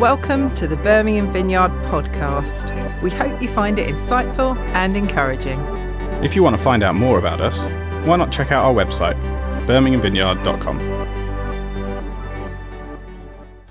Welcome to the Birmingham Vineyard podcast. We hope you find it insightful and encouraging. If you want to find out more about us, why not check out our website, birminghamvineyard.com.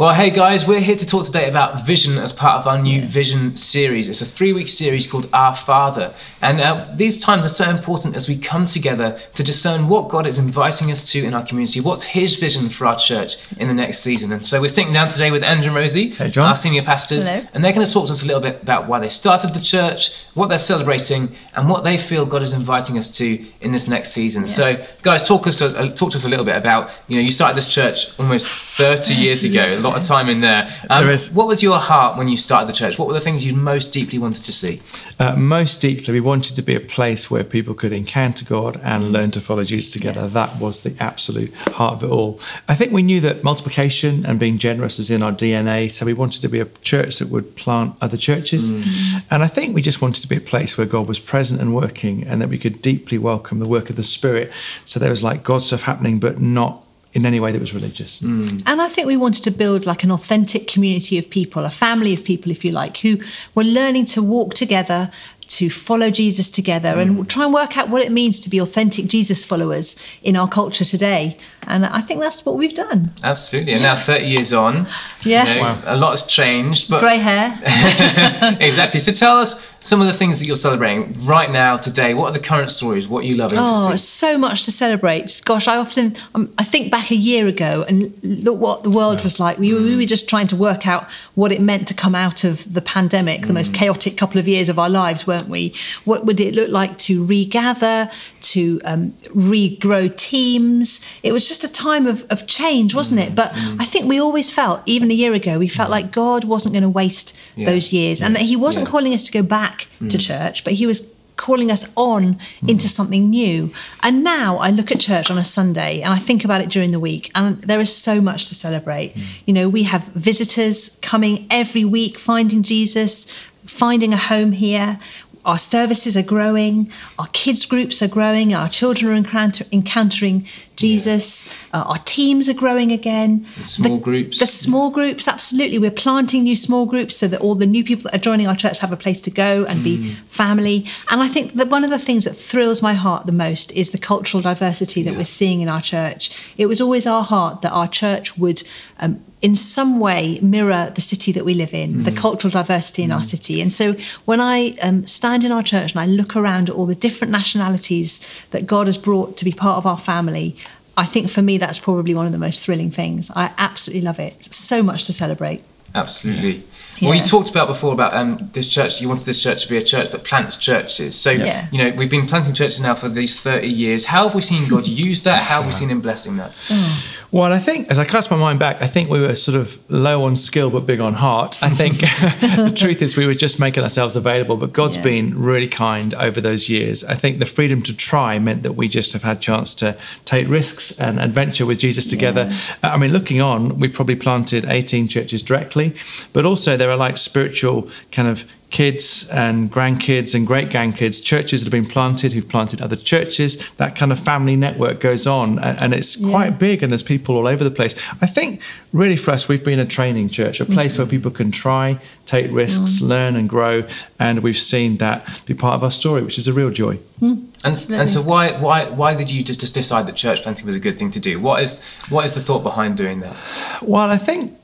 Well, hey guys, we're here to talk today about vision as part of our new vision series. It's a three week series called Our Father. And uh, these times are so important as we come together to discern what God is inviting us to in our community. What's His vision for our church in the next season? And so we're sitting down today with Andrew and Rosie, Hey, our senior pastors, Hello. and they're going to talk to us a little bit about why they started the church, what they're celebrating, and what they feel God is inviting us to in this next season. So, guys, talk us uh, talk to us a little bit about you know you started this church almost 30 years ago, lot of time in there. Um, There is. What was your heart when you started the church? What were the things you most deeply wanted to see? Uh, most deeply, we wanted to be a place where people could encounter God and learn to follow Jesus together. That was the absolute heart of it all. I think we knew that multiplication and being generous is in our DNA, so we wanted to be a church that would plant other churches. Mm. And I think we just wanted to be a place where God was present and working and that we could deeply welcome the work of the Spirit. So there was like God stuff happening, but not in any way that was religious. Mm. And I think we wanted to build like an authentic community of people, a family of people, if you like, who were learning to walk together, to follow Jesus together, Mm. and try and work out what it means to be authentic Jesus followers in our culture today. And I think that's what we've done. Absolutely. And now 30 years on, Yes. you know, a lot has changed. But Grey hair. exactly. So tell us some of the things that you're celebrating right now, today. What are the current stories? What are you loving Oh, to see? so much to celebrate. Gosh, I often um, I think back a year ago and look what the world was like. We were, we were mm. just trying to work out what it meant to come out of the pandemic, the most mm. chaotic couple of years of our lives, weren't we? What would it look like to regather, to um, regrow teams? It was just a time of, of change, wasn't it? Mm. But I think we always felt, even a year ago, we felt like God wasn't going to waste Yeah. those years and that He wasn't Yeah. calling us to go back to mm. church, but He was calling us on mm. into something new. And now I look at church on a Sunday and I think about it during the week, and there is so much to celebrate. Mm. You know, we have visitors coming every week, finding Jesus, finding a home here. Our services are growing, our kids' groups are growing, our children are encounter- encountering Jesus, uh, our teams are growing again. The small groups. The small groups, absolutely. We're planting new small groups so that all the new people that are joining our church have a place to go and be family. And I think that one of the things that thrills my heart the most is the cultural diversity that Yeah. we're seeing in our church. It was always our heart that our church would. Um, in some way, mirror the city that we live in, the cultural diversity in our city. And so, when I um, stand in our church and I look around at all the different nationalities that God has brought to be part of our family, I think for me that's probably one of the most thrilling things. I absolutely love it. So much to celebrate. Absolutely. Well, you talked about before about um, this church. You wanted this church to be a church that plants churches. So, Yeah. you know, we've been planting churches now for these 30 years. How have we seen God use that? How have we seen Him blessing that? Well, I think as I cast my mind back, I think we were sort of low on skill but big on heart. I think the truth is we were just making ourselves available, but God's Yeah. been really kind over those years. I think the freedom to try meant that we just have had chance to take risks and adventure with Jesus together. I mean, looking on, we probably planted 18 churches directly, but also there are like spiritual kind of kids and grandkids and great grandkids, churches that have been planted who've planted other churches. That kind of family network goes on, and, and it's quite big, and there's people all over the place. I think really for us, we've been a training church, a place where mm-hmm. people can try, take risks, mm. learn, and grow, and we've seen that be part of our story, which is a real joy. Hmm. And, and so, why, why, why did you just, just decide that church planting was a good thing to do? What is, what is the thought behind doing that? Well, I think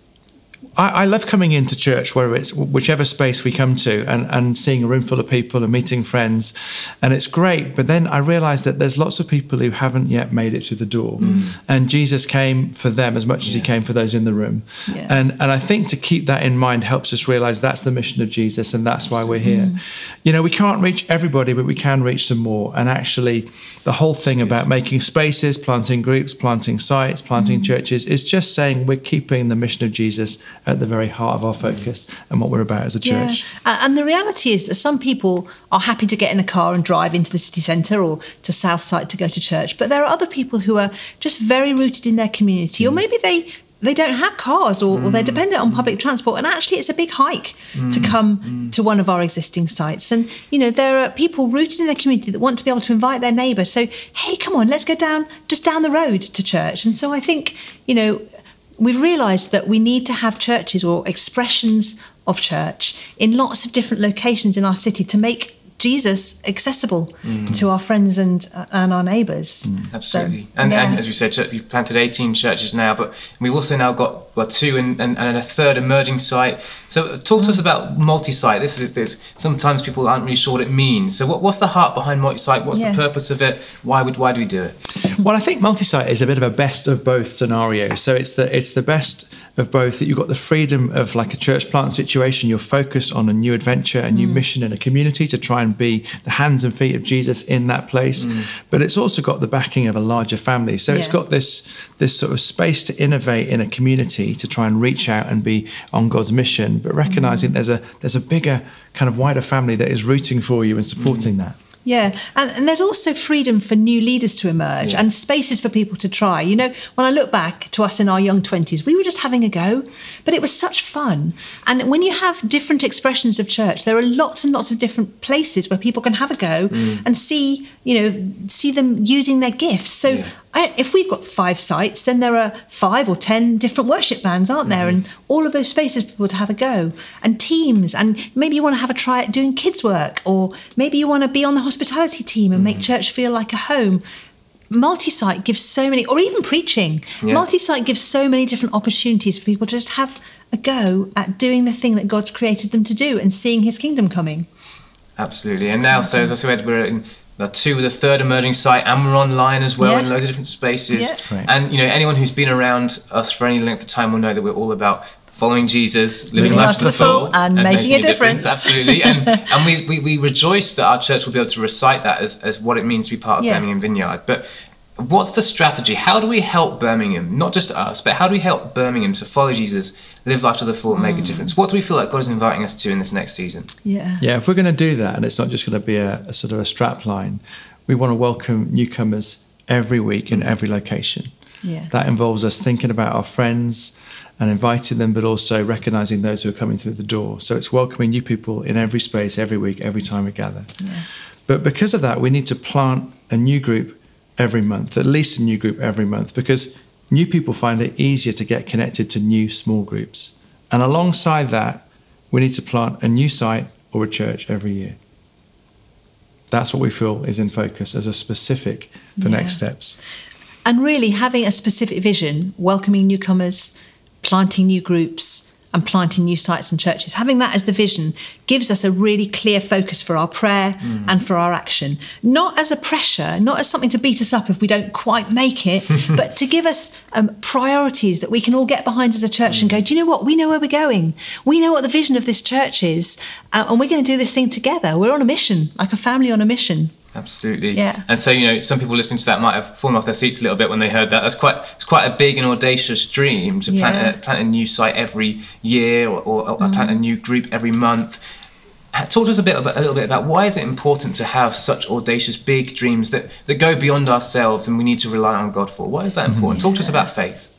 I, I love coming into church, whether it's whichever space we come to, and, and seeing a room full of people and meeting friends, and it's great. But then I realised that there's lots of people who haven't yet made it through the door, mm. and Jesus came for them as much as He came for those in the room. Yeah. And and I think to keep that in mind helps us realise that's the mission of Jesus, and that's why we're here. Mm. You know, we can't reach everybody, but we can reach some more. And actually, the whole thing about making spaces, planting groups, planting sites, planting mm. churches is just saying we're keeping the mission of Jesus at the very heart of our focus and what we're about as a church. Yeah. And the reality is that some people are happy to get in a car and drive into the city centre or to Southside to go to church. But there are other people who are just very rooted in their community, or mm. maybe they they don't have cars or, or they're mm. dependent on public transport and actually it's a big hike to mm. come to one of our existing sites and you know there are people rooted in their community that want to be able to invite their neighbour so hey come on let's go down just down the road to church and so i think you know we've realised that we need to have churches or expressions of church in lots of different locations in our city to make Jesus accessible mm. to our friends and uh, and our neighbours. Mm. Absolutely. So, and, yeah. and as we said, you've planted 18 churches now, but we've also now got well, two and, and, and a third emerging site. So talk to us mm. about multi-site. This is this. Sometimes people aren't really sure what it means. So what, what's the heart behind multi-site? What's Yeah. the purpose of it? Why would why do we do it? Well, I think multi-site is a bit of a best of both scenario. So it's the it's the best of both that you've got the freedom of like a church plant situation. You're focused on a new adventure, a new mm. mission in a community to try and be the hands and feet of Jesus in that place. Mm. But it's also got the backing of a larger family. So it's got this this sort of space to innovate in a community to try and reach out and be on God's mission, but recognizing mm. there's a there's a bigger kind of wider family that is rooting for you and supporting mm. that. Yeah, and, and there's also freedom for new leaders to emerge Yeah. and spaces for people to try. You know, when I look back to us in our young 20s, we were just having a go, but it was such fun. And when you have different expressions of church, there are lots and lots of different places where people can have a go mm. and see, you know, see them using their gifts. So Yeah. If we've got five sites, then there are five or ten different worship bands, aren't there? Mm-hmm. And all of those spaces for people to have a go, and teams, and maybe you want to have a try at doing kids' work, or maybe you want to be on the hospitality team and make mm-hmm. church feel like a home. Multi-site gives so many, or even preaching. Yeah. Multi-site gives so many different opportunities for people to just have a go at doing the thing that God's created them to do and seeing His kingdom coming. Absolutely. And now, so as I said, we're in uh, two with a third emerging site, and we're online as well Yeah. in loads of different spaces. Yeah. Right. And you know, anyone who's been around us for any length of time will know that we're all about following Jesus, living, life to the full, and making a difference. Absolutely. And and we, we we rejoice that our church will be able to recite that as as what it means to be part of Yeah. Birmingham Vineyard. But What's the strategy? How do we help Birmingham, not just us, but how do we help Birmingham to follow Jesus, live life to the full, and make a mm. difference? What do we feel like God is inviting us to in this next season? Yeah. Yeah, if we're going to do that, and it's not just going to be a, a sort of a strap line, we want to welcome newcomers every week in every location. Yeah. That involves us thinking about our friends and inviting them, but also recognizing those who are coming through the door. So it's welcoming new people in every space, every week, every time we gather. Yeah. But because of that, we need to plant a new group every month, at least a new group every month, because new people find it easier to get connected to new small groups. And alongside that, we need to plant a new site or a church every year. That's what we feel is in focus as a specific for Yeah. next steps. And really having a specific vision, welcoming newcomers, planting new groups, and planting new sites and churches, having that as the vision gives us a really clear focus for our prayer and for our action. Not as a pressure, not as something to beat us up if we don't quite make it, but to give us um, priorities that we can all get behind as a church and go, do you know what? We know where we're going. We know what the vision of this church is, uh, and we're going to do this thing together. We're on a mission, like a family on a mission. Absolutely. Yeah. And so you know, some people listening to that might have fallen off their seats a little bit when they heard that. That's quite it's quite a big and audacious dream to Yeah. plant a, plant a new site every year or, or, or mm-hmm. plant a new group every month. Talk to us a bit about, a little bit about why is it important to have such audacious, big dreams that, that go beyond ourselves and we need to rely on God for? Why is that mm-hmm. important? Talk to us about faith.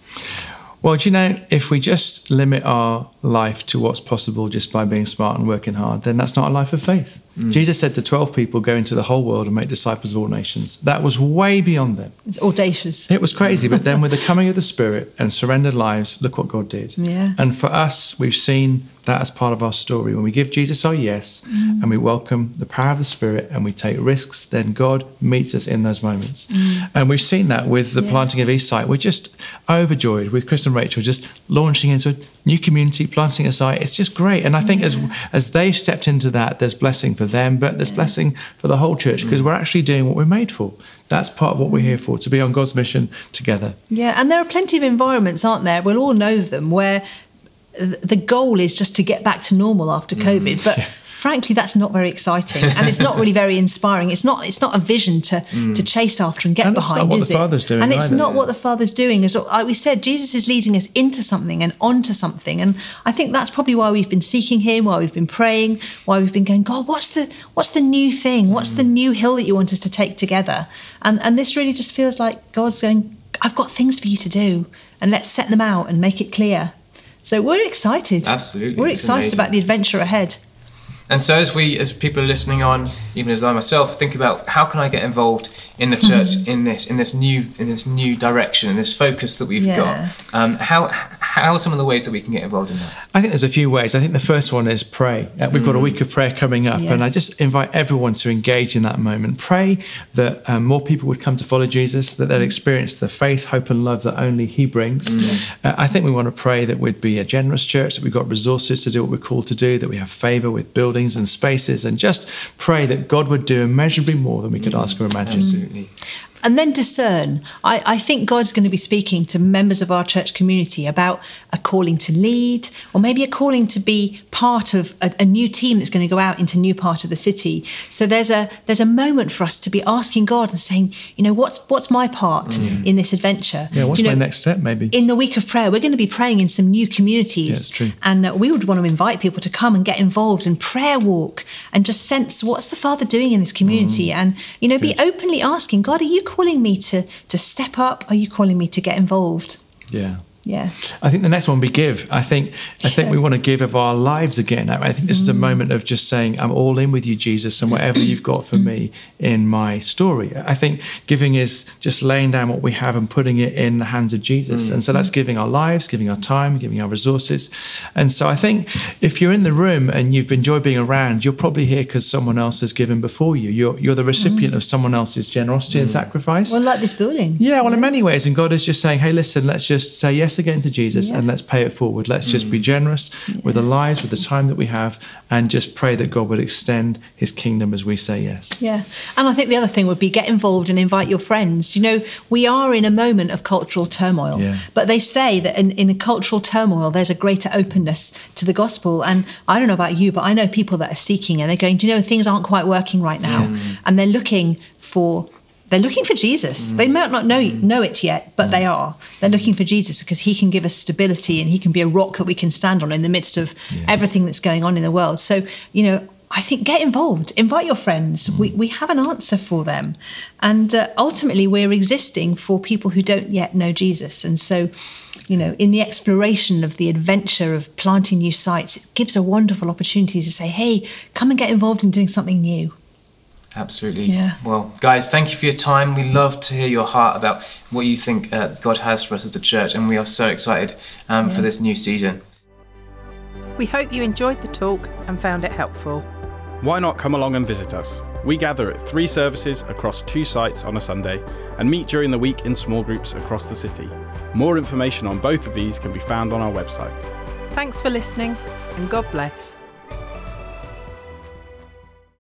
Well, do you know, if we just limit our life to what's possible just by being smart and working hard, then that's not a life of faith. Mm. Jesus said to 12 people, Go into the whole world and make disciples of all nations. That was way beyond them. It's audacious. It was crazy, but then with the coming of the Spirit and surrendered lives, look what God did. Yeah. And for us, we've seen that as part of our story. When we give Jesus our yes mm. and we welcome the power of the Spirit and we take risks, then God meets us in those moments. Mm. And we've seen that with the Yeah. planting of Eastside. We're just overjoyed with Chris and Rachel just launching into a new community, planting a site. It's just great. And I think as as they've stepped into that, there's blessing for them, but there's blessing for the whole church because we're actually doing what we're made for. That's part of what we're here for, to be on God's mission together. Yeah, and there are plenty of environments, aren't there? We'll all know them where the goal is just to get back to normal after Mm. COVID. But frankly, that's not very exciting, and it's not really very inspiring. It's not. It's not a vision to to chase after and get Mm. And it's not behind, what is the it? Father's doing and it's either. not what the Father's doing. As like we said, Jesus is leading us into something and onto something, and I think that's probably why we've been seeking Him, why we've been praying, why we've been going. God, what's the what's the new thing? What's Mm. the new hill that you want us to take together? And and this really just feels like God's going. I've got things for you to do, and let's set them out and make it clear. So we're excited. Absolutely, we're excited amazing. about the adventure ahead. And so as we as people are listening on, even as I myself think about how can I get involved in the church Mm-hmm. in this in this new in this new direction in this focus that we've Yeah. got. Um, how how are some of the ways that we can get involved in that? I think there's a few ways. I think the first one is pray. Uh, we've got a week of prayer coming up, Yeah. and I just invite everyone to engage in that moment. Pray that um, more people would come to follow Jesus, that they'd experience the faith, hope, and love that only He brings. Uh, I think we want to pray that we'd be a generous church, that we've got resources to do what we're called to do, that we have favour with buildings and spaces, and just pray that God would do immeasurably more than we could ask or imagine. Absolutely. And then discern. I, I think God's going to be speaking to members of our church community about a calling to lead, or maybe a calling to be part of a, a new team that's going to go out into a new part of the city. So there's a there's a moment for us to be asking God and saying, you know, what's what's my part in this adventure? Yeah, what's you my next step, maybe? in the week of prayer, we're going to be praying in some new communities. Yeah, true. And uh, we would want to invite people to come and get involved and prayer walk and just sense what's the Father doing in this community. And, you know, be openly asking, God, are you calling me to, to step up? Are you calling me to get involved? yeah. Yeah. I think the next one we give. I think I think we want to give of our lives again. I I think this is a mm. moment of just saying, "I'm all in with you, Jesus, and whatever you've got for me mm. in my story." I think giving is just laying down what we have and putting it in the hands of Jesus, mm. and so that's giving our lives, giving our time, giving our resources. And so I think if you're in the room and you've enjoyed being around, you're probably here because someone else has given before you. You're you're the recipient of someone else's generosity and sacrifice. Well, like this building. Yeah, well, in many ways, and God is just saying, "Hey, listen, let's just say yes again into Jesus, Yeah. and let's pay it forward. Let's just be mm. generous with our lives, with the time that we have, and just pray that God would extend His kingdom as we say yes." Yeah. And I think the other thing would be get involved and invite your friends. You know, we are in a moment of cultural turmoil, Yeah. but they say that in, in a cultural turmoil, there's a greater openness to the gospel. And I don't know about you, but I know people that are seeking and they're going, do you know, things aren't quite working right now. Mm. And they're looking for. They're looking for Jesus. They mm. might not know mm. know it yet, but they mm. are. They're looking for Jesus because He can give us stability and He can be a rock that we can stand on in the midst of everything that's going on in the world. So, you know, I think get involved, invite your friends. We, we have an answer for them. And uh, ultimately, we're existing for people who don't yet know Jesus. And so, you know, in the exploration of the adventure of planting new sites, it gives a wonderful opportunity to say, hey, come and get involved in doing something new. Absolutely. Yeah. Well, guys, thank you for your time. We love to hear your heart about what you think uh, God has for us as a church, and we are so excited um, for this new season. We hope you enjoyed the talk and found it helpful. Why not come along and visit us? We gather at three services across two sites on a Sunday and meet during the week in small groups across the city. More information on both of these can be found on our website. Thanks for listening and God bless.